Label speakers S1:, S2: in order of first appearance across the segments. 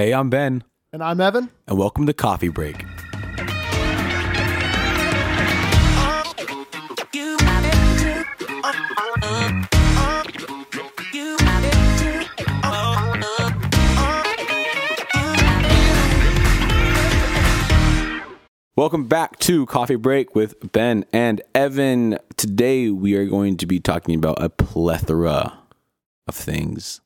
S1: Hey, I'm Ben,
S2: And I'm Evan.
S1: and welcome to Coffee Break. Welcome back to Coffee Break with Ben and Evan. Today we are going to be talking about a plethora of things.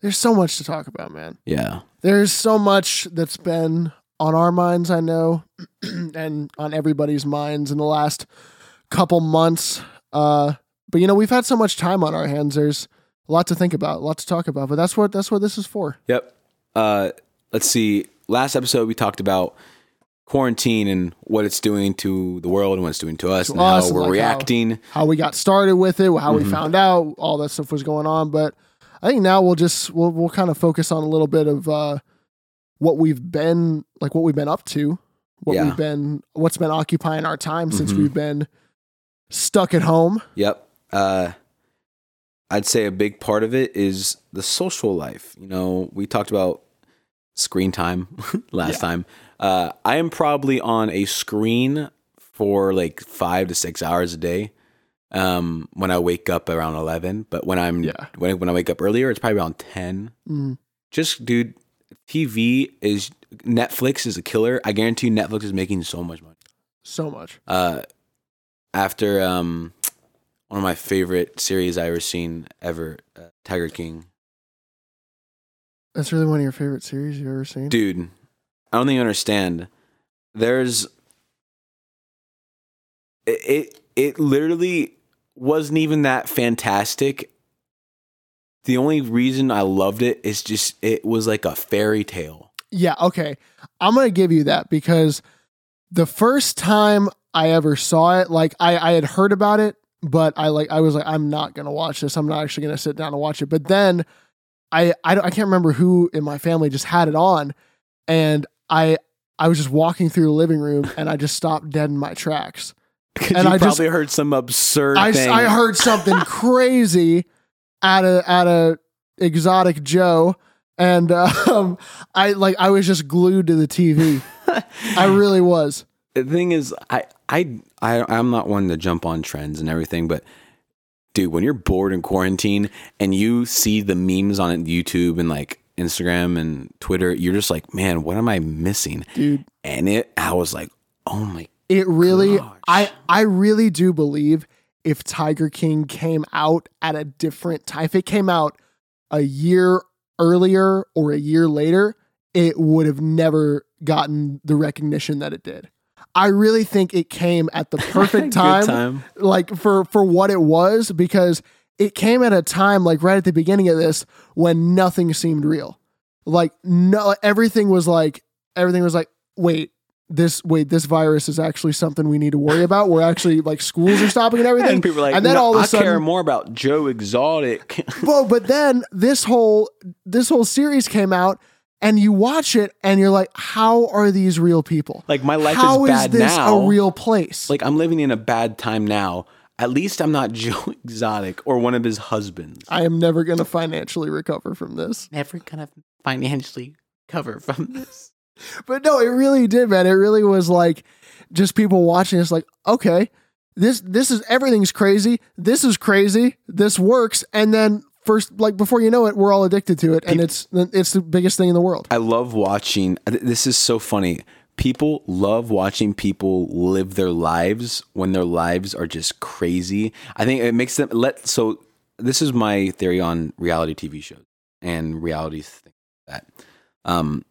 S2: There's so much to talk about, man.
S1: Yeah.
S2: There's so much that's been on our minds, I know, and on everybody's minds in the last couple months. Uh, but you know, we've had so much time on our hands. There's a lot to think about, a lot to talk about. But that's what that's what this is for.
S1: Yep. Uh, let's see. Last episode we talked about quarantine and what it's doing to the world and what it's doing to us and
S2: us
S1: how
S2: and
S1: we're
S2: like how-
S1: reacting.
S2: How we got started with it, how
S1: Mm-hmm.
S2: we found out, all that stuff was going on. But I think now we'll just we'll we'll kind of focus on a little bit of uh, what we've been like, what we've been up to, what
S1: Yeah.
S2: we've been, what's been occupying our time since
S1: Mhm.
S2: we've been stuck at home.
S1: Yep. Uh, I'd say a big part of it is the social life. You know, we talked about screen time last
S2: Yeah.
S1: time. Uh, I am probably on a screen for like five to six hours a day. Um, when I wake up around eleven, but when I'm
S2: Yeah.
S1: when when I wake up earlier, it's probably around ten.
S2: Mm.
S1: Just dude, TV is Netflix is a killer. I guarantee you Netflix is making so much money.
S2: So much.
S1: Uh, after um, one of my favorite series I ever seen ever, uh, Tiger King.
S2: That's really one of your favorite series you've ever seen.
S1: Dude, I don't think you understand. There's it. It, it literally wasn't even that fantastic. The only reason I loved it is just it was like a fairy tale.
S2: Yeah, okay. I'm gonna give you that because the first time I ever saw it, like I, I had heard about it, but I like I was like, I'm not gonna watch this. I'm not actually gonna sit down and watch it. But then I I, I can't remember who in my family just had it on, and I I was just walking through the living room and I just stopped dead in my tracks. And
S1: you
S2: I just-
S1: probably heard some absurd
S2: I,
S1: thing.
S2: I heard something crazy at a at a exotic Joe, and um, I like I was just glued to the TV. I really was.
S1: the thing is, I, I, I, I'm not one to jump on trends and everything, but dude, when you're bored in quarantine and you see the memes on YouTube and like Instagram and Twitter, you're just like, man, what am I missing?
S2: Dude,
S1: And it, I was like, oh my,
S2: it really
S1: Gosh.
S2: I I really do believe if Tiger King came out at a different time, if it came out a year earlier or a year later, it would have never gotten the recognition that it did. I really think it came at the perfect time,
S1: time.
S2: like for for what it was because it came at a time like right at the beginning of this when nothing seemed real. Like no everything was like everything was like wait this wait this virus is actually something we need to worry about. We're actually like schools are stopping and everything.
S1: And people are like,
S2: and then
S1: "No,
S2: all of a
S1: I
S2: sudden
S1: care more about Joe Exotic.
S2: well, but then this whole this whole series came out and you watch it and you're like how are these real people?
S1: like my life
S2: How
S1: is
S2: is
S1: bad
S2: this
S1: now.
S2: a real place?
S1: like I'm living in a bad time now. At least I'm not Joe Exotic or one of his husbands.
S2: I am never going to financially recover from this.
S1: never gonna financially recover from this.
S2: But no, it really did, man. It really was like just people watching. It's like, okay, this this is everything's crazy. This is crazy. This works, and then first, like before you know it, we're all addicted to it, and it's it's the biggest thing in the world.
S1: I love watching. This is so funny. People love watching people live their lives when their lives are just crazy. I think it makes them let. So this is my theory on reality TV shows and reality things like that. Um,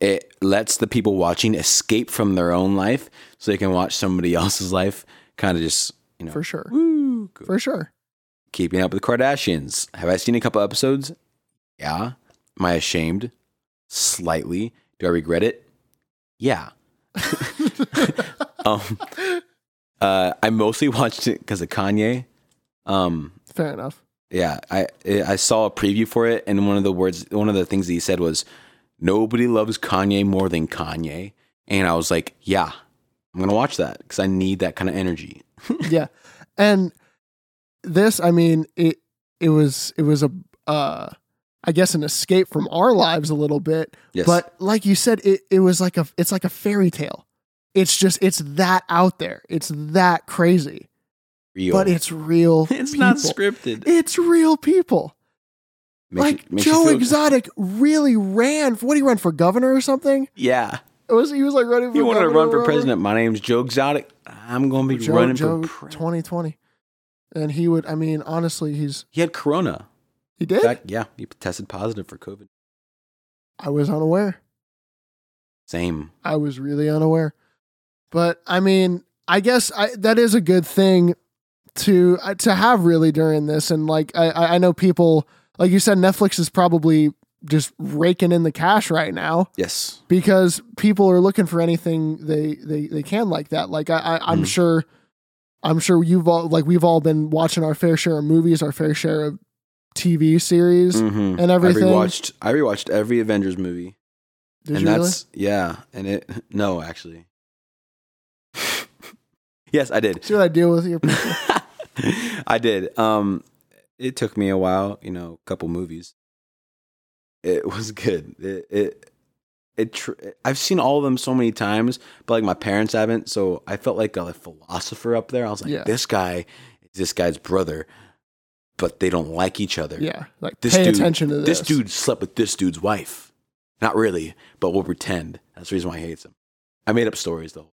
S1: it lets the people watching escape from their own life so they can watch somebody else's life. Kind of just you know,
S2: For sure,
S1: woo, go.
S2: for sure.
S1: Keeping Up with the Kardashians. Have I seen a couple episodes? Yeah. Am I ashamed? Slightly. Do I regret it? Yeah. um, uh, I mostly watched it because of Kanye. Um,
S2: Fair enough.
S1: yeah, I I saw a preview for it, and one of the words, one of the things that he said was, "Nobody loves Kanye more than Kanye," and I was like, "Yeah, I'm gonna watch that because I need that kind of energy."
S2: yeah. And this, I mean, it it was it was a uh I guess an escape from our lives a little bit.
S1: Yes.
S2: But like you said, it, it was like a it's like a fairy tale. It's just it's that out there. It's that crazy.
S1: real.
S2: But it's real.
S1: it's not scripted.
S2: It's real people.
S1: Makes
S2: like
S1: you-
S2: Joe Exotic really ran. For, what he run for governor or something?
S1: Yeah.
S2: It was he was like running for
S1: You want to run for president? My name's Joe Exotic. I'm going to be
S2: Joe,
S1: running
S2: Joe
S1: for president.
S2: 2020. And he would I mean honestly he's
S1: He had corona.
S2: he did?
S1: fact, yeah, he tested positive for COVID.
S2: I was unaware.
S1: Same.
S2: I was really unaware. But I mean, I guess I, that is a good thing to uh, to have really during this. And like I, I know people, like you said, Netflix is probably just raking in the cash right now
S1: Yes.
S2: because people are looking for anything they they, they can like that. Like I, I I'm
S1: Mhm.
S2: sure. I'm sure you've all like we've all been watching our fair share of movies, our fair share of TV series,
S1: Mm-hmm.
S2: and everything.
S1: I rewatched. I rewatched every Avengers movie,
S2: Did
S1: and
S2: you really?
S1: that's yeah. And it no, actually, yes, I did.
S2: See what I deal with here.
S1: I did. Um, it took me a while. You know, a couple movies. It was good. It it. It tr- I've seen all of them so many times, but like my parents haven't. So I felt like a philosopher up there. I was like,
S2: Yeah.
S1: this guy is this guy's brother, but they don't like each other.
S2: yeah, like
S1: This
S2: pay
S1: dude-
S2: attention to this.
S1: This dude slept with this dude's wife. Not really, but we'll pretend. That's the reason why he hates him. I made up stories though.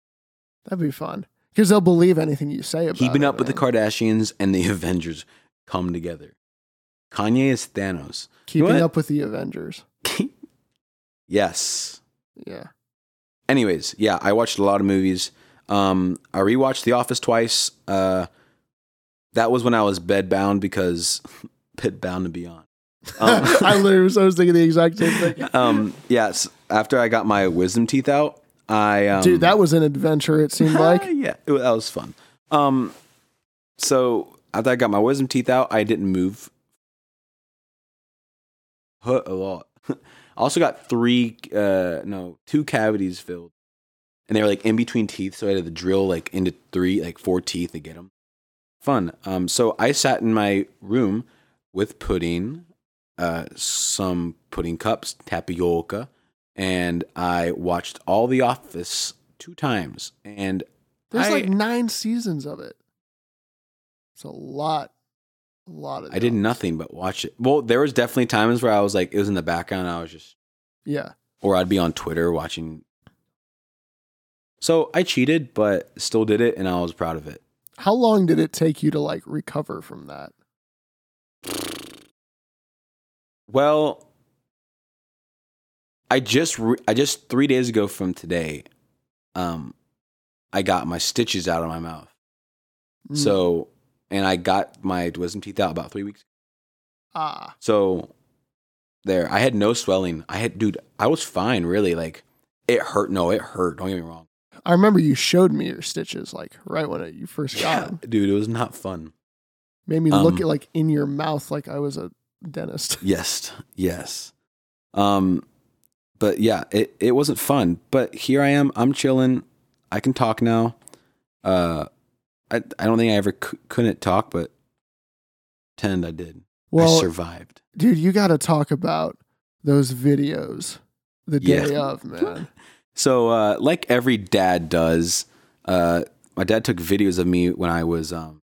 S2: That'd be fun because they'll believe anything you say about.
S1: Keeping
S2: it,
S1: up with the. Kardashians and the Avengers come together. Kanye is Thanos.
S2: Keeping up with the Avengers.
S1: yes.
S2: Yeah.
S1: Anyways, yeah, I watched a lot of movies. Um, I rewatched The Office twice. Uh, that was when I was bedbound because bedbound to be on. Um,
S2: I literally was, I was thinking the exact same thing.
S1: um, yes, after I got my wisdom teeth out, I um,
S2: Dude, that was an adventure. It seemed like.
S1: yeah, it, that was fun. Um, so after I got my wisdom teeth out, I didn't move. Hurt a lot. I also got three, uh, no, two cavities filled, and they were like in between teeth. So I had to drill like into three, like four teeth to get them. Fun. Um, so I sat in my room with pudding, uh, some pudding cups, tapioca, and I watched all The Office two times, and
S2: There's
S1: I-
S2: like nine seasons of it. It's a lot. A lot of.
S1: I did nothing but watch it. Well, there was definitely times where I was like, it was in the background. I was just,
S2: Yeah.
S1: or I'd be on Twitter watching. So I cheated, but still did it, and I was proud of it.
S2: How long did it take you to like recover from that?
S1: Well, I just, re- I just three days ago from today, um, I got my stitches out of my mouth.
S2: Mm.
S1: So, and I got my wisdom teeth out about three weeks.
S2: ah,
S1: So there, I had no swelling. I had, dude, I was fine, really. Like it hurt. No, it hurt. Don't get me wrong.
S2: I remember you showed me your stitches like right when it, you first got them.
S1: dude, it was not fun.
S2: Made me look
S1: Um,
S2: at like in your mouth like I was a dentist.
S1: Yes, yes. Um, but yeah, it it wasn't fun. But here I am. I'm chilling. I can talk now. Uh, I I don't think I ever c- couldn't talk, but pretend I did.
S2: Well, I
S1: survived.
S2: dude, you got to talk about those videos the day
S1: Yeah.
S2: of, man.
S1: So, uh, like every dad does, uh, my dad took videos of me when I was um,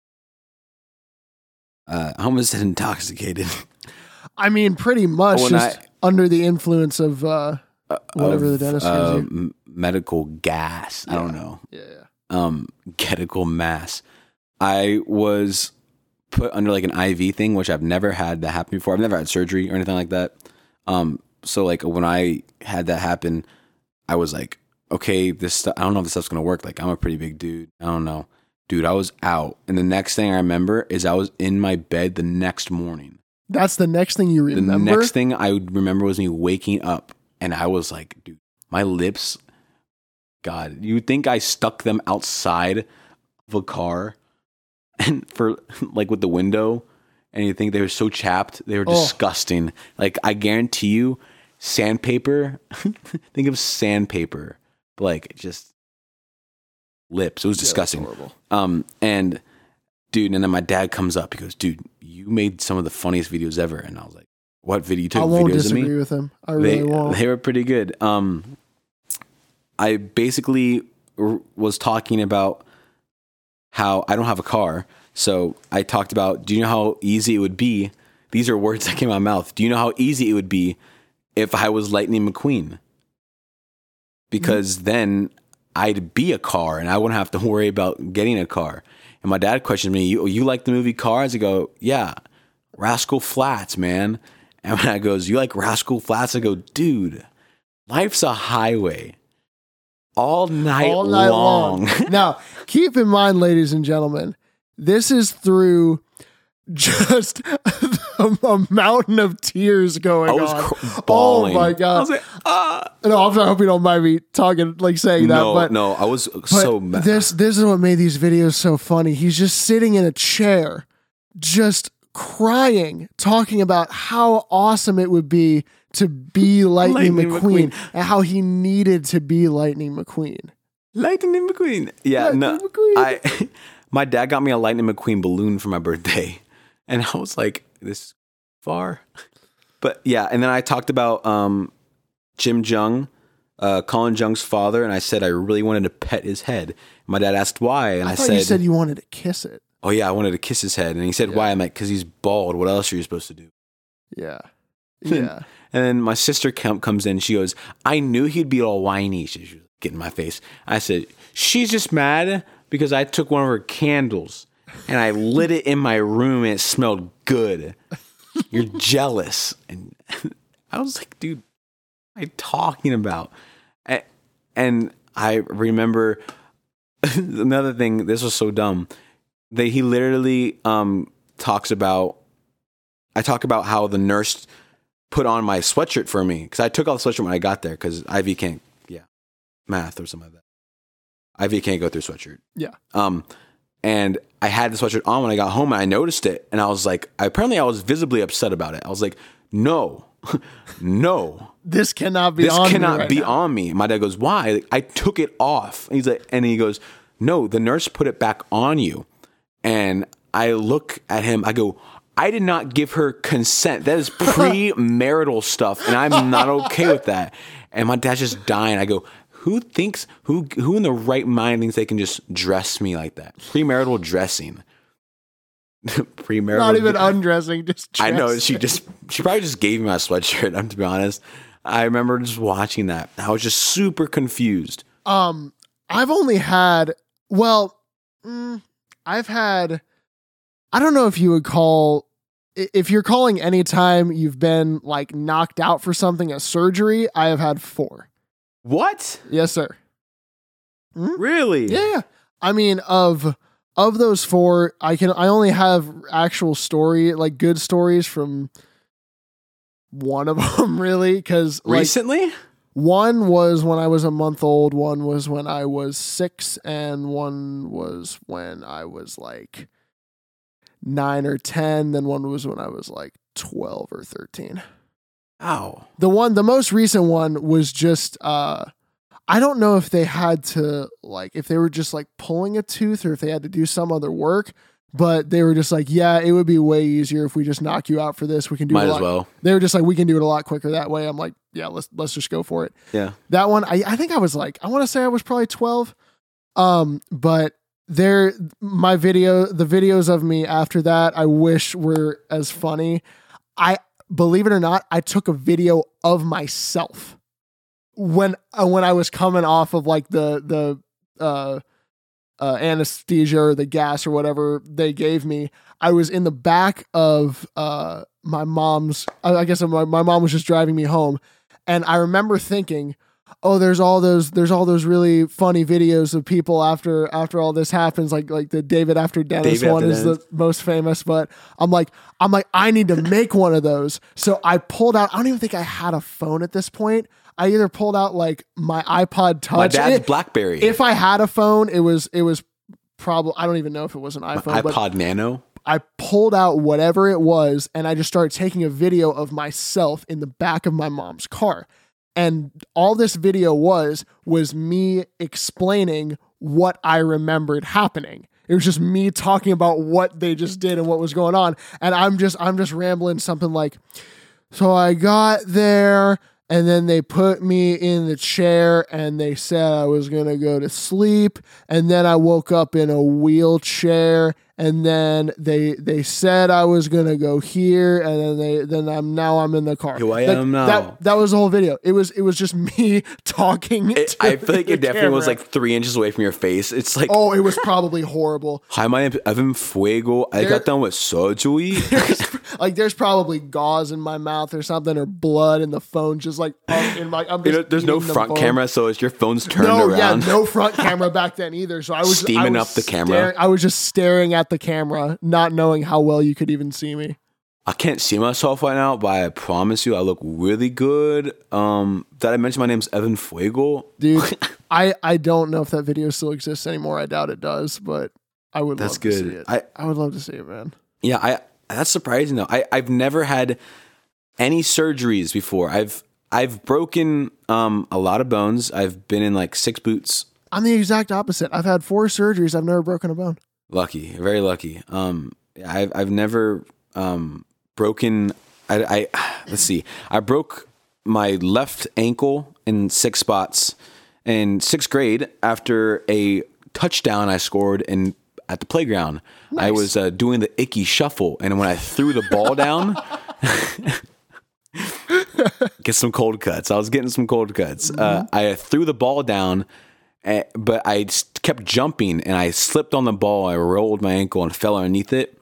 S1: uh, almost intoxicated.
S2: I mean, pretty much
S1: When
S2: just under the influence of uh, Whatever the
S1: of,
S2: dentist gives
S1: uh,
S2: you.
S1: m- medical gas. I don't know.
S2: yeah, yeah.
S1: Um medical mass. I was put under like an IV thing, which I've never had that happen before. I've never had surgery or anything like that. Um, so like when I had that happen, I was like, okay, this stuff, I don't know if this stuff's gonna work. Like I'm a pretty big dude. I don't know, dude. I was out, and the next thing I remember is I was in my bed the next morning.
S2: That's the next thing you remember?
S1: The next thing I remember was me waking up, and I was like, dude, my lips. God, you think I stuck them outside of a car, and for like with the window, and you think they were so chapped, they were
S2: Oh.
S1: disgusting. Like I guarantee you, sandpaper. think of sandpaper, but like just lips. It was
S2: Yeah,
S1: disgusting.
S2: horrible.
S1: Um, and dude, and then my dad comes up. He goes, "Dude, you made some of the funniest videos ever." And I was like, What video? You took
S2: I won't
S1: videos of
S2: disagree
S1: me?
S2: with him. I really
S1: they,
S2: won't.
S1: they were pretty good. Um, I basically r- was talking about how I don't have a car. So I talked about, do you know how easy it would be? These are words that came out of my mouth. Do you know how easy it would be if I was Lightning McQueen? Because then I'd be a car and I wouldn't have to worry about getting a car. And my dad questioned me, you, you like the movie Cars? I go, yeah, Rascal Flatts, man. And when I goes, you like Rascal Flatts? I go, dude, life's a highway. All night,
S2: all night
S1: long.
S2: long. now, keep in mind, ladies and gentlemen, this is through just a, a mountain of tears going
S1: I was
S2: on.
S1: cr-.
S2: Oh my
S1: I
S2: god!
S1: was like, ah.
S2: no, I'm I hope you don't mind me talking, like saying that.
S1: No,
S2: but
S1: no, I was so mad.
S2: this this is what made these videos so funny. He's just sitting in a chair, just crying, talking about how awesome it would be to be Lightning,
S1: Lightning
S2: McQueen,
S1: McQueen.
S2: and how he needed to be Lightning McQueen.
S1: Lightning McQueen. Yeah, no,
S2: McQueen.
S1: I. My dad got me a Lightning McQueen balloon for my birthday, and I was like, "This far," but yeah. And then I talked about um, Jim Jung, uh, Colin Jung's father, and I said I really wanted to pet his head. My dad asked why, and I,
S2: I
S1: said,
S2: you said you wanted to kiss it.
S1: "Oh yeah, I wanted to kiss his head," and he said, "Why?" I'm like, "Cause he's bald. What else are you supposed to do?"
S2: Yeah. Yeah.
S1: And then my sister com- comes in. She goes, I knew he'd be all whiny. She was getting in my face. I said, She's just mad because I took one of her candles and I lit it in my room and it smelled good. You're jealous. And I was like, dude, what you talking about? And I remember another thing. This was so dumb. That he literally um, talks about. I talk about how the nurse put on my sweatshirt for me because I took off the sweatshirt when I got there because IV can't, yeah, math or something like that. IV can't go through sweatshirt.
S2: Yeah.
S1: Um, and I had the sweatshirt on when I got home and I noticed it and I was like, apparently I was visibly upset about it. I was like, no, no,
S2: This cannot be
S1: this
S2: on me
S1: cannot
S2: right
S1: be
S2: now.
S1: on me. My dad goes, why? Like, I took it off. And he's like, and he goes, no, the nurse put it back on you. And I look at him. I go, I did not give her consent. That is premarital stuff, and I'm not okay with that. And my dad's just dying. I go, who thinks who who in the right mind thinks they can just dress me like that? Premarital dressing. premarital.
S2: Not even undressing, just
S1: I know she just she probably just gave me my sweatshirt. I'm to be honest. I remember just watching that. I was just super confused.
S2: Um, I've only had well, mm, I've had. I don't know if you would call if you're calling any time you've been like knocked out for something a surgery. I have had four.
S1: What?
S2: Yes, sir. Mm-hmm.
S1: Really?
S2: Yeah, yeah. I mean, of of those four, I can I only have actual story like good stories from one of them really because like
S1: Recently?
S2: one was when I was a month old, one was when I was six, and one was when I was like nine or ten. Then one was when I was like twelve or thirteen.
S1: Ow.
S2: The one, the most recent one was just uh I don't know if they had to like if they were just like pulling a tooth or if they had to do some other work, but they were just like, yeah, it would be way easier if we just knock you out for this. We can do
S1: Might
S2: it a
S1: as
S2: lot.
S1: well.
S2: They were just like, we can do it a lot quicker that way. I'm like, yeah, let's let's just go for it.
S1: Yeah.
S2: That one, I, I think I was like, I want to say I was probably 12. Um, but there, my video, the videos of me after that, I wish were as funny. I believe it or not, I took a video of myself when uh, when I was coming off of like the the uh, uh, anesthesia or the gas or whatever they gave me. I was in the back of uh, my mom's. I I guess my, my mom was just driving me home, and I remember thinking, "Oh, there's all those there's all those really funny videos of people after after all this happens, like like the David after Dentist
S1: David
S2: one
S1: After
S2: is
S1: Dentist.
S2: the most famous." But I'm like, I'm like, I need to make one of those. So I pulled out. I don't even think I had a phone at this point. I either pulled out like my iPod Touch.
S1: My dad's
S2: It-
S1: BlackBerry.
S2: if I had a phone, it was it was probably I don't even know if it was an iPhone, but
S1: iPod Nano.
S2: I pulled out whatever it was and I just started taking a video of myself in the back of my mom's car. And all this video was was me explaining what I remembered happening. It was just me talking about what they just did and what was going on. And I'm just I'm just rambling something like So I got there and then they put me in the chair and they said I was going to go to sleep and then I woke up in a wheelchair and then they they said I was going to go here and then they then I'm now I'm in the car.
S1: Here I
S2: Like,
S1: am now.
S2: That, that was the whole video. It was it was just me talking
S1: It,
S2: to
S1: I feel like it definitely was like three inches away from your face. It's like,
S2: Oh, it was probably horrible.
S1: hi, my name is Evan Fuego. I
S2: There-
S1: got done with surgery.
S2: like there's probably gauze in my mouth or something or blood in the phone just like in my I'm
S1: you
S2: just
S1: know, there's no
S2: eating the
S1: front camera, so it's your phone's turned
S2: no,
S1: around.
S2: yeah, no front camera back then either. So I was
S1: Steaming
S2: I was
S1: up the camera.
S2: staring- I was just staring at the camera, not knowing how well you could even see me.
S1: I can't see myself right now, but I promise you, I look really good. Um, did I mention my name's Evan Fuego?
S2: Dude, I I don't know if that video still exists anymore. I doubt it does, but I would
S1: That's
S2: love to see
S1: good.
S2: it.
S1: I
S2: I would love to see it, man.
S1: yeah, I that's surprising though. I I've never had any surgeries before. I've I've broken um a lot of bones. I've been in like six boots.
S2: I'm the exact opposite. I've had four surgeries. I've never broken a bone.
S1: Lucky, very lucky. Um, I've I've never um broken. I, I let's see. I broke my left ankle in six spots in sixth grade after a touchdown I scored in at the playground. I was uh, doing the Ickey shuffle, and when I threw the ball down. Get some cold cuts. I was getting some cold cuts. Uh, I threw the ball down, eh, but I kept jumping and I slipped on the ball. I rolled my ankle and fell underneath it.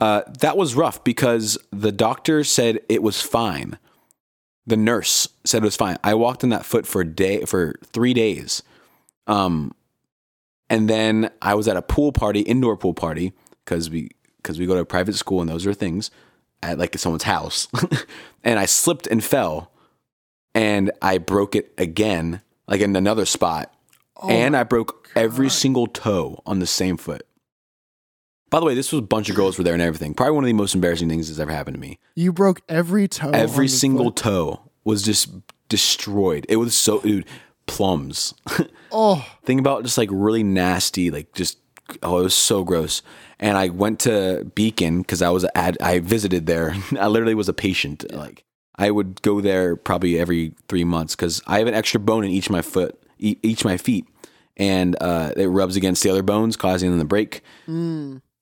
S1: Uh, that was rough because the doctor said it was fine. The nurse said it was fine. I walked on that foot for a day for three days, um, and then I was at a pool party, indoor pool party, because we because we go to a private school and those are things at like someone's house, and I slipped and fell, and I broke it again, like in another spot, Oh and I broke every single toe on the same foot. By the way, this was a bunch of girls were there and everything. Probably one of the most embarrassing things that's ever happened to me.
S2: You broke every toe.
S1: Every single
S2: foot.
S1: toe was just destroyed. It was so, dude, plums.
S2: Oh,
S1: Think about just like really nasty, like just oh, it was so gross. And I went to Beacon because I was ad, I visited there. I literally was a patient. Like I would go there probably every three months because I have an extra bone in each of my foot, e- each of my feet, and uh, it rubs against the other bones, causing them to break.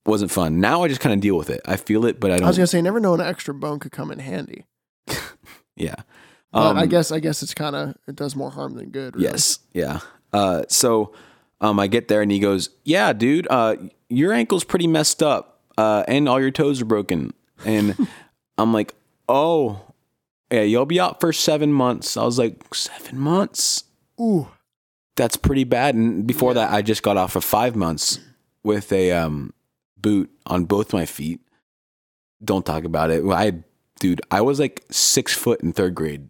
S1: Wasn't fun. Now I just kind of deal with it. I feel it, but I don't.
S2: I was gonna say, never know an extra bone could come in handy.
S1: yeah.
S2: But I
S1: Um,
S2: guess I guess it's kind of it does more harm than good. Really.
S1: Yes. Yeah. Uh, so um, I get there and he goes, "Yeah, dude, uh, your ankle's pretty messed up, uh, and all your toes are broken." And I'm like, "Oh, yeah, you'll be out for seven months." I was like, seven months?
S2: Ooh.
S1: That's pretty bad." And before that, I just got off of five months with a um, boot on both my feet. Don't talk about it. I, dude, I was like six foot in third grade.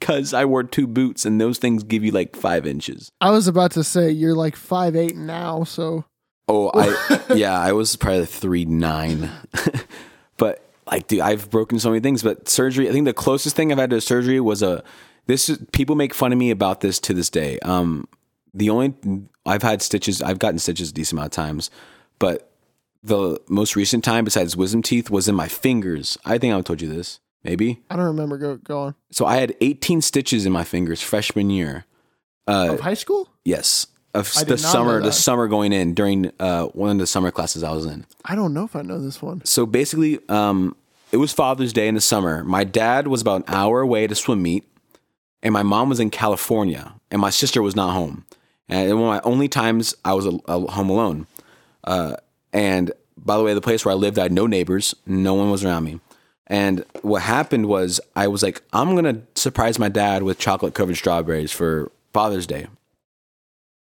S1: Cause I wore two boots and those things give you like five inches.
S2: I was about to say you're like five eight now, so
S1: Oh, I yeah, I was probably three nine, but like, dude, I've broken so many things. But surgery, I think the closest thing I've had to surgery was a. This is people make fun of me about this to this day. Um, the only I've had stitches, I've gotten stitches a decent amount of times, but the most recent time besides wisdom teeth was in my fingers. I think I told you this, maybe.
S2: I don't remember. Go go on.
S1: So I had 18 stitches in my fingers freshman year. Uh,
S2: Of high school?
S1: yes, of
S2: I
S1: the
S2: did not know
S1: summer, the summer going in during uh, one of the summer classes I was in.
S2: I don't know if I know this one.
S1: So basically, um, it was Father's Day in the summer. My dad was about an hour away to swim meet, and my mom was in California, and my sister was not home. And it was one of my only times I was al- al- home alone. Uh, and by the way, the place where I lived, I had no neighbors, no one was around me. And what happened was, I was like, I'm gonna surprise my dad with chocolate covered strawberries for Father's Day.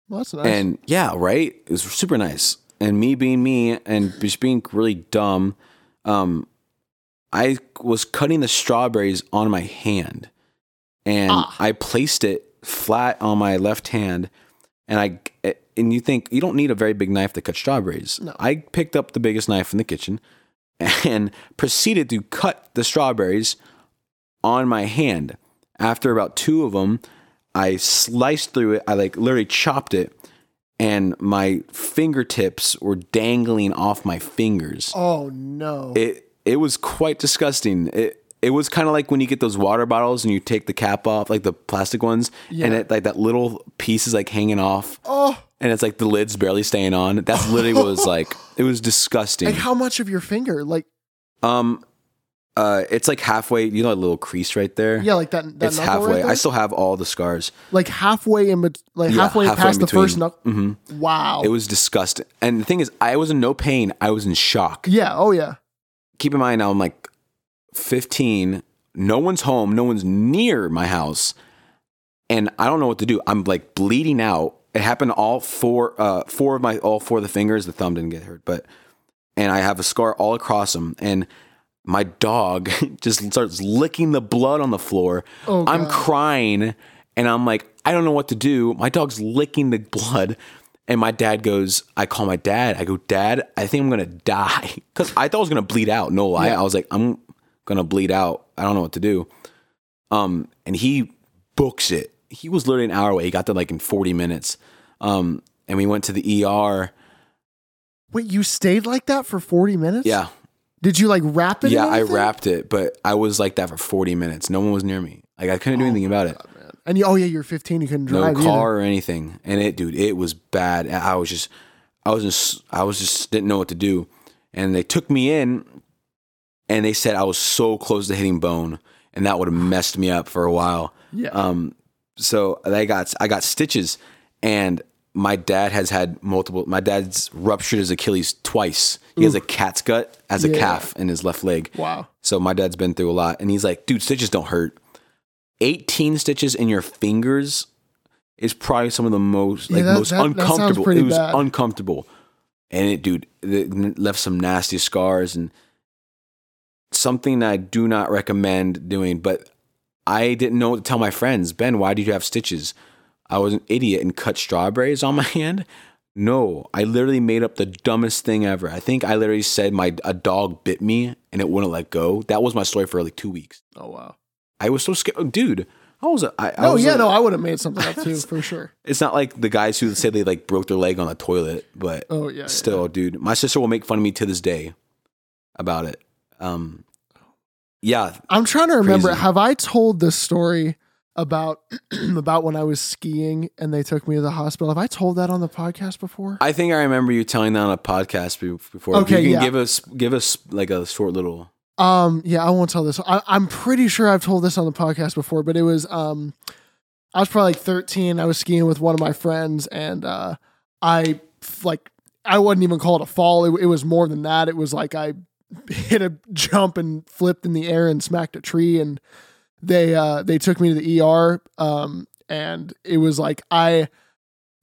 S2: Well, that's nice.
S1: And yeah, right. It was super nice. And me being me and just being really dumb, um, I was cutting the strawberries on my hand, and
S2: Ah.
S1: I placed it flat on my left hand, and I and you think you don't need a very big knife to cut strawberries.
S2: No.
S1: I picked up the biggest knife in the kitchen and proceeded to cut the strawberries on my hand. After about two of them, I sliced through it. I like literally chopped it, and my fingertips were dangling off my fingers.
S2: oh no.
S1: It it was quite disgusting. It it was kind of like when you get those water bottles and you take the cap off, like the plastic ones,
S2: Yeah.
S1: and it like that little piece is like hanging off,
S2: Oh,
S1: and it's like the lid's barely staying on. That's literally what it was like. It was disgusting.
S2: like how much of your finger? Like
S1: um, uh, it's like halfway. You know, that little crease right there.
S2: yeah, like that. that
S1: it's halfway.
S2: Right?
S1: I still have all the scars.
S2: like halfway in, bet- like
S1: Yeah,
S2: halfway,
S1: halfway
S2: past the first knuckle.
S1: hmm
S2: Wow.
S1: It was disgusting. And the thing is, I was in no pain. I was in shock.
S2: yeah. Oh yeah.
S1: Keep in mind now, I'm like 15. No one's home. No one's near my house, and I don't know what to do. I'm like bleeding out. It happened all four, uh, four of my, all four of the fingers. The thumb didn't get hurt, but, and I have a scar all across them. And my dog just starts licking the blood on the floor.
S2: Oh,
S1: I'm crying, and I'm like, I don't know what to do. My dog's licking the blood. And my dad goes, I call my dad. I go, Dad, I think I'm gonna die because I thought I was gonna bleed out. No lie,
S2: Yeah.
S1: I was like, I'm gonna bleed out. I don't know what to do. Um, and he books it. He was literally an hour away. He got there like in 40 minutes. Um, and we went to the ER.
S2: Wait, you stayed like that for forty minutes?
S1: Yeah,
S2: Did you like wrap it?
S1: yeah, I wrapped it, but I was like that for 40 minutes. No one was near me. Like I couldn't do anything about it.
S2: And you, oh yeah, you're 15. You couldn't
S1: no
S2: drive. either.
S1: car or anything. And it, dude, it was bad. I was just, I was just, I was just didn't know what to do. And they took me in, and they said I was so close to hitting bone, and that would have messed me up for a while.
S2: Yeah.
S1: Um, so I got, I got stitches, and my dad has had multiple. My dad's ruptured his Achilles twice. He has a cat's gut as a calf in his left leg.
S2: wow.
S1: So my dad's been through a lot, and he's like, dude, stitches don't hurt. 18 stitches in your fingers is probably some of the most
S2: Yeah,
S1: like
S2: that-
S1: most
S2: that- that
S1: uncomfortable.
S2: pretty
S1: it was
S2: bad.
S1: uncomfortable, and it, dude, it left some nasty scars and something I do not recommend doing. But I didn't know what to tell my friends. Ben, why did you have stitches? I was an idiot and cut strawberries on my hand. No, I literally made up the dumbest thing ever. I think I literally said my a dog bit me and it wouldn't let go. That was my story for like two weeks.
S2: Oh wow.
S1: I was so scared, dude. I was. A, I, I
S2: No,
S1: was
S2: yeah,
S1: a-
S2: no, I would have made something up too for sure.
S1: It's not like the guys who say they like broke their leg on the toilet, but
S2: Oh yeah. yeah.
S1: still, dude. My sister will make fun of me to this day about it. Um, yeah,
S2: I'm trying to remember.
S1: Crazy.
S2: Have I told this story about about when I was skiing and they took me to the hospital? Have I told that on the podcast before?
S1: I think I remember you telling that on a podcast be- before. If
S2: Okay,
S1: you can
S2: yeah.
S1: give us give us like a short little.
S2: Um, yeah, I won't tell this. I, I'm pretty sure I've told this on the podcast before, but it was um, I was probably like 13. I was skiing with one of my friends, and uh, I like I wouldn't even call it a fall. It, it was more than that. It was like I hit a jump and flipped in the air and smacked a tree, and they uh they took me to the ER. Um, and it was like I.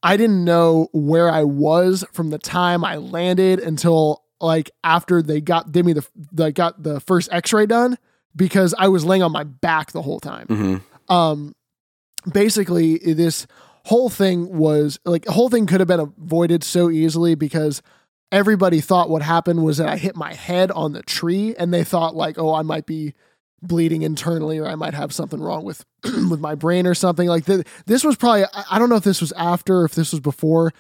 S2: I didn't know where I was from the time I landed until like after they got did me the they got the first X-ray done because I was laying on my back the whole time.
S1: hmm
S2: Um, basically, this whole thing was like the whole thing could have been avoided so easily because everybody thought what happened was that I hit my head on the tree and they thought like, oh, I might be bleeding internally or I might have something wrong with with my brain or something like that. This was probably I don't know if this was after or if this was before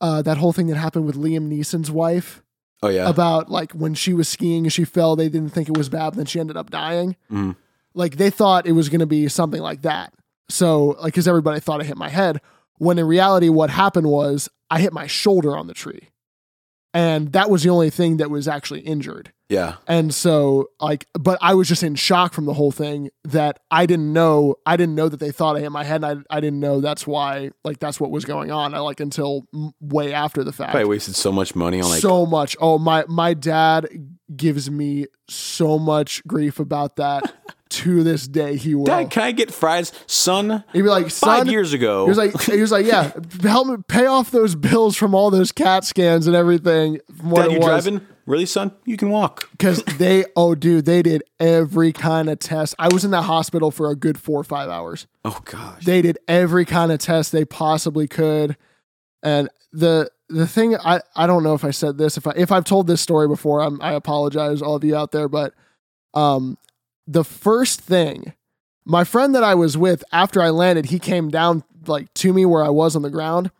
S2: uh, that whole thing that happened with Liam Neeson's wife
S1: Oh yeah.
S2: about like when she was skiing and she fell, they didn't think it was bad, but then she ended up dying.
S1: Mhm.
S2: Like they thought it was going to be something like that. So like, because everybody thought I hit my head, when in reality, what happened was I hit my shoulder on the tree, and that was the only thing that was actually injured.
S1: yeah.
S2: And so like, but I was just in shock from the whole thing that I didn't know. I didn't know that they thought I hit my head. And I I didn't know that's why like that's what was going on. I like until m- way after the fact
S1: I wasted so much money on like.
S2: so much. Oh my my dad gives me so much grief about that. to this day, he will.
S1: Dad, can I get fries, son?
S2: He'd be like,
S1: Five years ago.
S2: He was like, he was like, yeah, help me pay off those bills from all those CAT scans and everything.
S1: Dad, you
S2: was.
S1: driving? Really, son? You can walk.
S2: because they oh dude they did every kind of test i was in that hospital for a good four or five hours
S1: Oh gosh.
S2: they did every kind of test they possibly could and the the thing i i don't know if i said this if i if i've told this story before I'm, i apologize all of you out there but um the first thing my friend that i was with after i landed he came down like to me where i was on the ground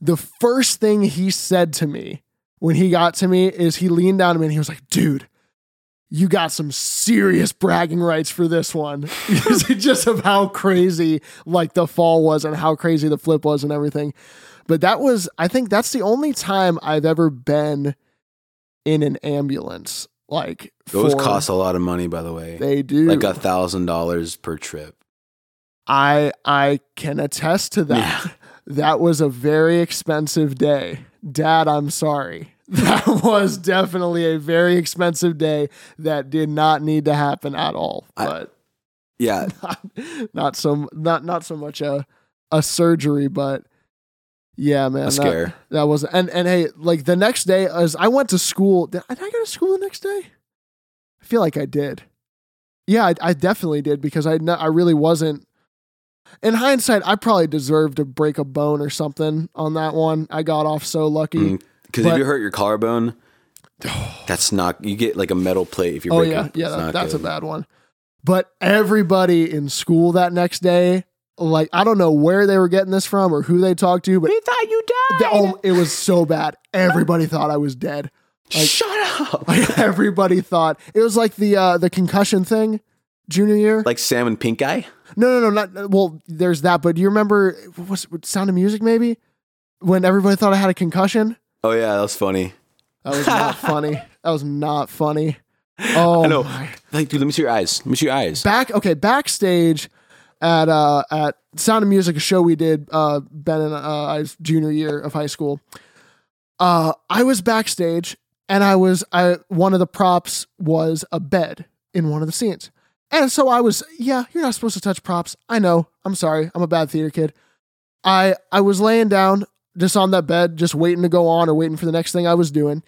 S2: the first thing he said to me when he got to me is he leaned down to me and he was like dude you got some serious bragging rights for this one. just of how crazy like the fall was and how crazy the flip was and everything. But that was, I think that's the only time I've ever been in an ambulance. Like
S1: Those
S2: for-
S1: cost a lot of money, by the way.
S2: They do.
S1: like a thousand dollars per trip.
S2: I I can attest to that.
S1: Yeah.
S2: That was a very expensive day. Dad, I'm sorry. That was definitely a very expensive day that did not need to happen at all.
S1: I-
S2: But
S1: Yeah,
S2: not, not so not not so much a a surgery, but yeah, man,
S1: a
S2: that,
S1: scare.
S2: that was and and hey, like the next day as I went to school. Did I, did I go to school the next day? I feel like I did. Yeah, I, I definitely did because I I really wasn't. In hindsight, I probably deserved to break a bone or something on that one. I got off so lucky.
S1: Mm, because
S2: But-
S1: if you hurt your collarbone, oh. that's not. You get like a metal plate if you
S2: Oh
S1: break
S2: yeah,
S1: it.
S2: yeah, that- that's a bad one. But everybody in school that next day, like I don't know where they were getting this from or who they talked to, but we
S1: thought you
S2: they- oh, it was so bad. Everybody thought I was dead. Like-
S1: Shut up.
S2: Like everybody thought it was like the uh, the concussion thing, junior year.
S1: like Sam and Pink Eye.
S2: no, no, no, not well. There's that, but do you remember what's what, Sound of Music? Maybe when everybody thought I had a concussion.
S1: Oh yeah, that was funny.
S2: That was not funny. That was not funny. Oh,
S1: I know.
S2: my
S1: Like, dude, let me see your eyes. Let me see your eyes.
S2: back okay backstage at uh at Sound of Music a show we did uh Ben and uh I's junior year of high school. Uh I was backstage and I was I one of the props was a bed in one of the scenes. And so I was yeah, you're not supposed to touch props. I know. I'm sorry. I'm a bad theater kid. I I was laying down just on that bed just waiting to go on or waiting for the next thing I was doing.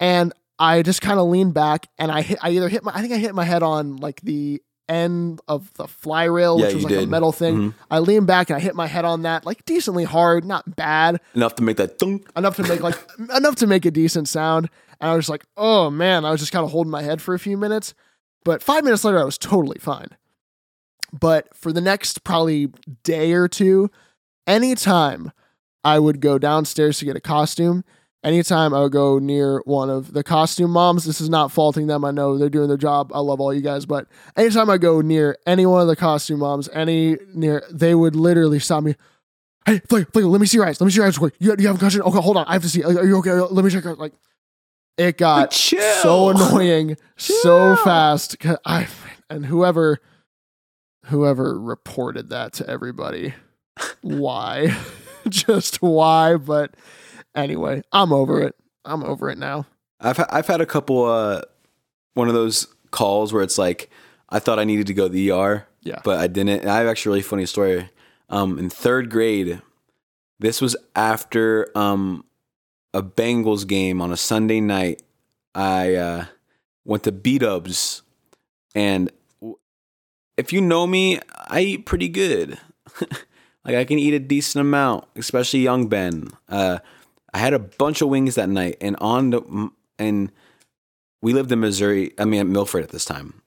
S2: And I just kind of leaned back and I hit I either hit my I think I hit my head on like the end of the fly rail,
S1: Yeah,
S2: which was like a metal thing.
S1: Mhm.
S2: I leaned back and I hit my head on that like decently hard, not bad,
S1: Enough to make that thunk.
S2: enough to make like enough to make a decent sound. And I was like, oh man, I was just kind of holding my head for a few minutes. But five minutes later, I was totally fine. But for the next probably day or two, anytime I would go downstairs to get a costume, anytime I would go near one of the costume moms, this is not faulting them. I know they're doing their job. I love all you guys, but anytime I go near any one of the costume moms, any near, they would literally stop me. Hey, Flick, Flick, let me see your eyes. Let me see your eyes. Quick. You, you have a concussion? Okay, hold on. I have to see. Are you okay? Uh, let me check. your- Like, it got
S1: Chill.
S2: so annoying so fast. I and whoever whoever reported that to everybody, why? Just why? But anyway, I'm over it. I'm over it now.
S1: I've ha- I've had a couple uh one of those calls where it's like I thought I needed to go to the ER,
S2: Yeah.
S1: but I didn't. And I have actually a really funny story. Um, in third grade, this was after um a Bengals game on a Sunday night. I uh, went to B Dubs, and if you know me, I eat pretty good. like I can eat a decent amount, especially young Ben. Uh, I had a bunch of wings that night, and on the and we lived in Missouri. I mean, at Milford at this time.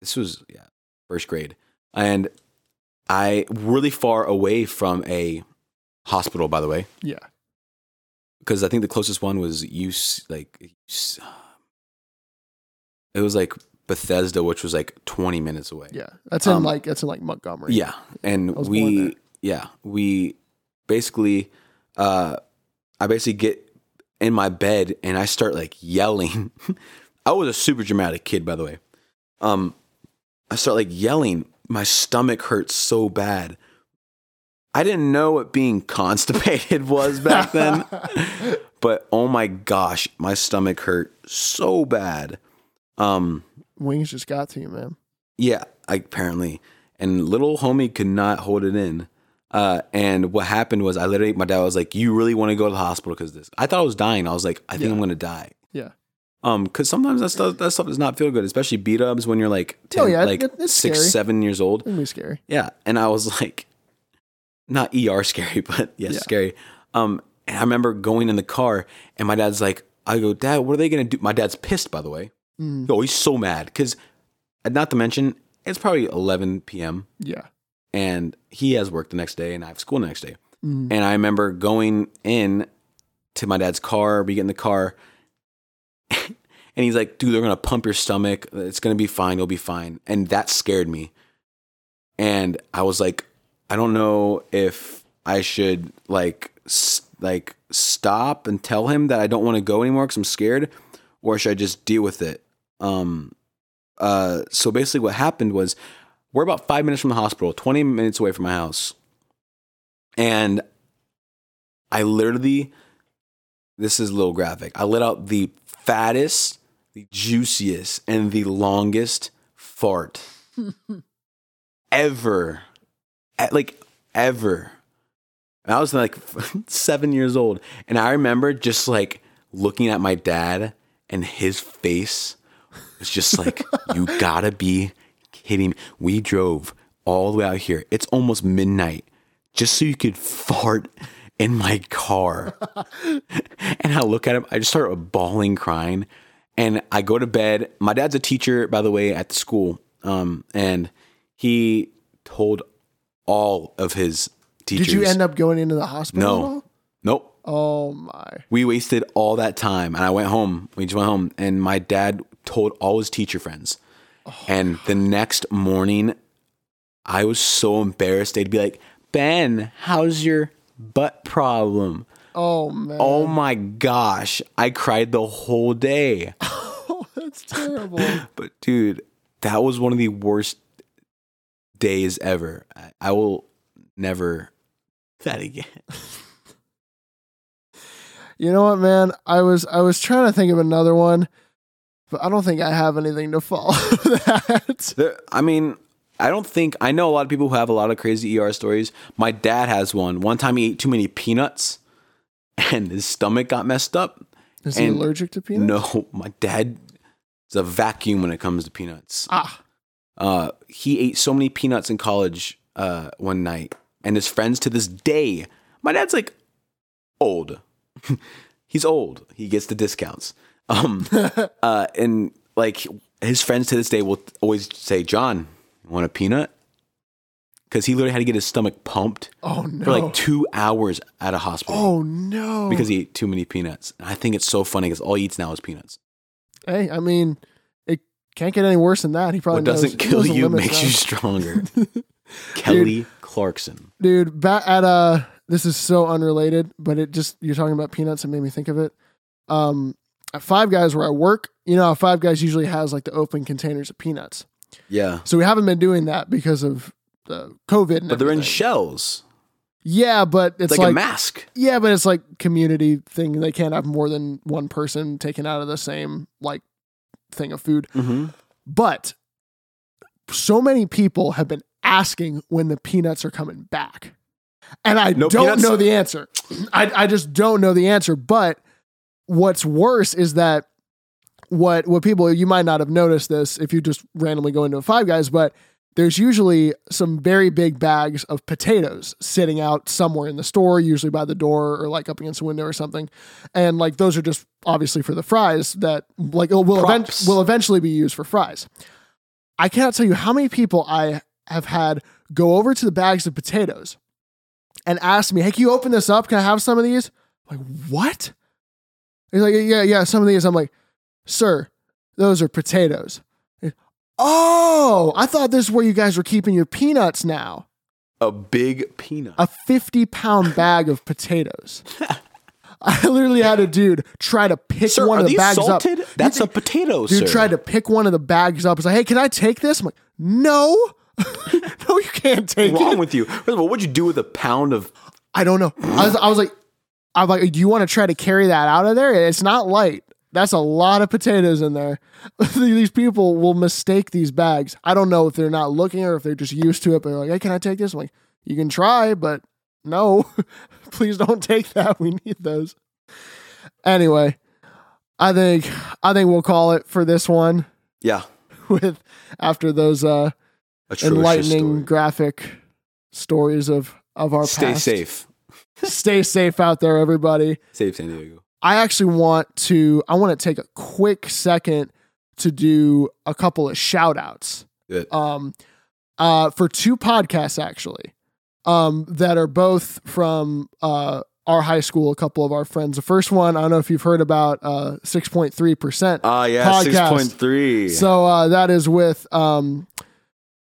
S1: This was yeah, first grade, and I really far away from a hospital. By the way,
S2: Yeah.
S1: because I think the closest one was use like it was like Bethesda, which was like twenty minutes away.
S2: Yeah. That's in
S1: Um,
S2: like that's in like Montgomery.
S1: Yeah, and we yeah we basically uh I basically get in my bed and I start like yelling. I was a super dramatic kid, by the way. Um, I start like yelling. My stomach hurts so bad. I didn't know what being constipated was back then, but oh my gosh, my stomach hurt so bad. Um,
S2: Wings just got to you, man.
S1: yeah, I, apparently. And little homie could not hold it in. Uh, and what happened was, I literally, my dad was like, "You really want to go to the hospital because this?" I thought I was dying. I was like, "I think
S2: Yeah.
S1: I'm gonna die."
S2: Yeah.
S1: Um, because sometimes that stuff that stuff does not feel good, especially beat ups when you're like ten,
S2: Oh, yeah,
S1: like six,
S2: scary.
S1: seven years old.
S2: It'd be scary.
S1: Yeah, and I was like, not ER scary, but yes,
S2: Yeah.
S1: scary. Um, and I remember going in the car, and my dad's like, I go, Dad, what are they gonna do? My dad's pissed, by the way.
S2: Mm,
S1: Oh, he's so mad because, not to mention, it's probably 11 p.m.
S2: yeah.
S1: And he has work the next day, and I have school the next day.
S2: Mm.
S1: And I remember going in to my dad's car, we get in the car, And he's like, dude, they're gonna pump your stomach. It's gonna be fine. You'll be fine. And that scared me. And I was like, I don't know if I should like s- like stop and tell him that I don't want to go anymore because I'm scared, or should I just deal with it? Um, uh, so basically, what happened was we're about five minutes from the hospital, 20 minutes away from my house, and I literally, this is a little graphic. I let out the fattest, the juiciest, and the longest fart ever. Like, ever. And I was like seven years old. And I remember just like looking at my dad and his face was just like, you gotta be me. We drove all the way out here. It's almost midnight just so you could fart in my car. and I look at him, I just start bawling, crying. And I go to bed. My dad's a teacher, by the way, at the school. Um, and he told all of his teachers.
S2: Did you end up going into the hospital?
S1: No. Nope.
S2: Oh my.
S1: We wasted all that time. And I went home. We just went home. And my dad told all his teacher friends. And the next morning, I was so embarrassed. They'd be like, Ben, how's your butt problem?
S2: Oh man.
S1: Oh my gosh. I cried the whole day.
S2: oh, That's terrible.
S1: But dude, that was one of the worst days ever. I, I will never that again.
S2: you know what, man? I was I was trying to think of another one, but I don't think I have anything to follow that.
S1: There, I mean, I don't think I know a lot of people who have a lot of crazy ER stories. My dad has one. One time he ate too many peanuts and his stomach got messed up.
S2: Is he allergic to peanuts?
S1: No, my dad is a vacuum when it comes to peanuts.
S2: Ah.
S1: Uh, he ate so many peanuts in college uh, one night, and his friends to this day. My dad's like old. He's old. He gets the discounts. Um, uh, and like his friends to this day will always say, "John, you want a peanut?" Because he literally had to get his stomach pumped
S2: Oh no.
S1: for like two hours at a hospital
S2: oh no.
S1: because he ate too many peanuts. And I think it's so funny because all he eats now is peanuts.
S2: hey, I mean, it can't get any worse than that. He probably
S1: What doesn't
S2: knows-
S1: kill
S2: knows
S1: you makes
S2: now.
S1: you stronger. Kelly Clarkson.
S2: dude back at uh this is so unrelated but it just you're talking about peanuts and made me think of it um at five guys where i work you know five guys usually has like the open containers of peanuts
S1: Yeah.
S2: so we haven't been doing that because of the covid
S1: But they're in shells.
S2: yeah but it's
S1: It's like,
S2: like,
S1: a mask.
S2: yeah but it's like community thing they can't have more than one person taken out of the same like thing of food
S1: Mm-hmm.
S2: but so many people have been asking when the peanuts are coming back. And I
S1: No
S2: don't
S1: peanuts?
S2: know the answer. I, I just don't know the answer. But what's worse is that what what people you might not have noticed this if you just randomly go into a five guys, but there's usually some very big bags of potatoes sitting out somewhere in the store, usually by the door or like up against a window or something. And like those are just obviously for the fries that like will event, will eventually be used for fries. I cannot tell you how many people I have had go over to the bags of potatoes and ask me, "Hey, can you open this up? Can I have some of these?" I'm like, what? He's like, "Yeah, yeah, some of these." I'm like, "Sir, those are potatoes." Oh, I thought this is where you guys were keeping your peanuts now.
S1: A big peanut.
S2: A 50 pound bag of potatoes. I literally had a dude try to pick
S1: Sir,
S2: one of the bags
S1: salted?
S2: up.
S1: That's
S2: He-
S1: a potato,
S2: Dude
S1: sir.
S2: tried to pick one of the bags up. He's like, hey, can I take this? I'm like, no. no, you can't take
S1: What's wrong
S2: it.
S1: with you? First of all, what'd you do with a pound of
S2: I don't know. I was, I was like, I'm like, do you want to try to carry that out of there? It's not light. That's a lot of potatoes in there. these people will mistake these bags. I don't know if they're not looking or if they're just used to it. But they're like, hey, can I take this? I'm like, you can try, but no, please don't take that. We need those. Anyway, I think I think we'll call it for this one
S1: Yeah.
S2: with after those uh enlightening
S1: story.
S2: graphic stories of of our
S1: Stay
S2: past.
S1: safe.
S2: Stay safe out there, everybody.
S1: Safe San Diego.
S2: I actually want to I want to take a quick second to do a couple of shout outs. Um uh for two podcasts actually. Um that are both from uh our high school, a couple of our friends. The first one, I don't know if you've heard about uh, 6.3%.
S1: Ah, yeah,
S2: Podcast.
S1: 6.3.
S2: So uh, that is with um,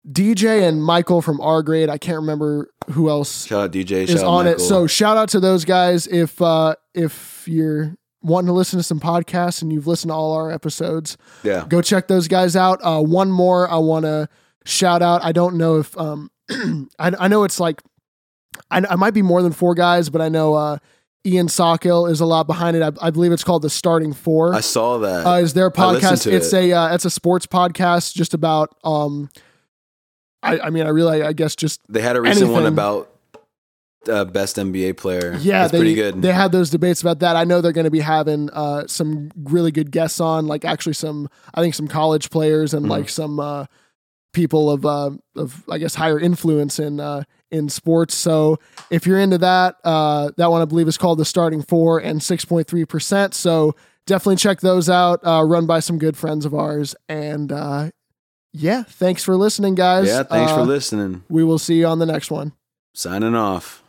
S2: DJ and Michael from our grade. I can't remember who else
S1: shout out DJ.
S2: is on it. So shout out to those guys. If uh, if you're wanting to listen to some podcasts and you've listened to all our episodes,
S1: yeah.
S2: go check those guys out. Uh, one more I want to shout out. I don't know if um, I, I know it's like I, I might be more than four guys, but I know uh, Ian Sawkill is a lot behind it. I, I believe it's called the Starting Four.
S1: I saw that.
S2: uh, is their podcast? It's
S1: it.
S2: a uh, it's a sports podcast just about um. I, I mean, I really, I guess, just
S1: they had a recent one about uh, best NBA player.
S2: Yeah,
S1: It's
S2: they,
S1: pretty good.
S2: They had those debates about that. I know they're going to be having uh, some really good guests on, like actually some, I think some college players and
S1: Mhm.
S2: like some uh, people of uh, of I guess higher influence in uh, in sports. So if you're into that, uh, that one I believe is called the Starting Four and six point three percent. So definitely check those out. Uh, run by some good friends of ours, and uh, yeah, thanks for listening, guys.
S1: yeah, thanks
S2: Uh,
S1: for listening.
S2: We will see you on the next one.
S1: Signing off.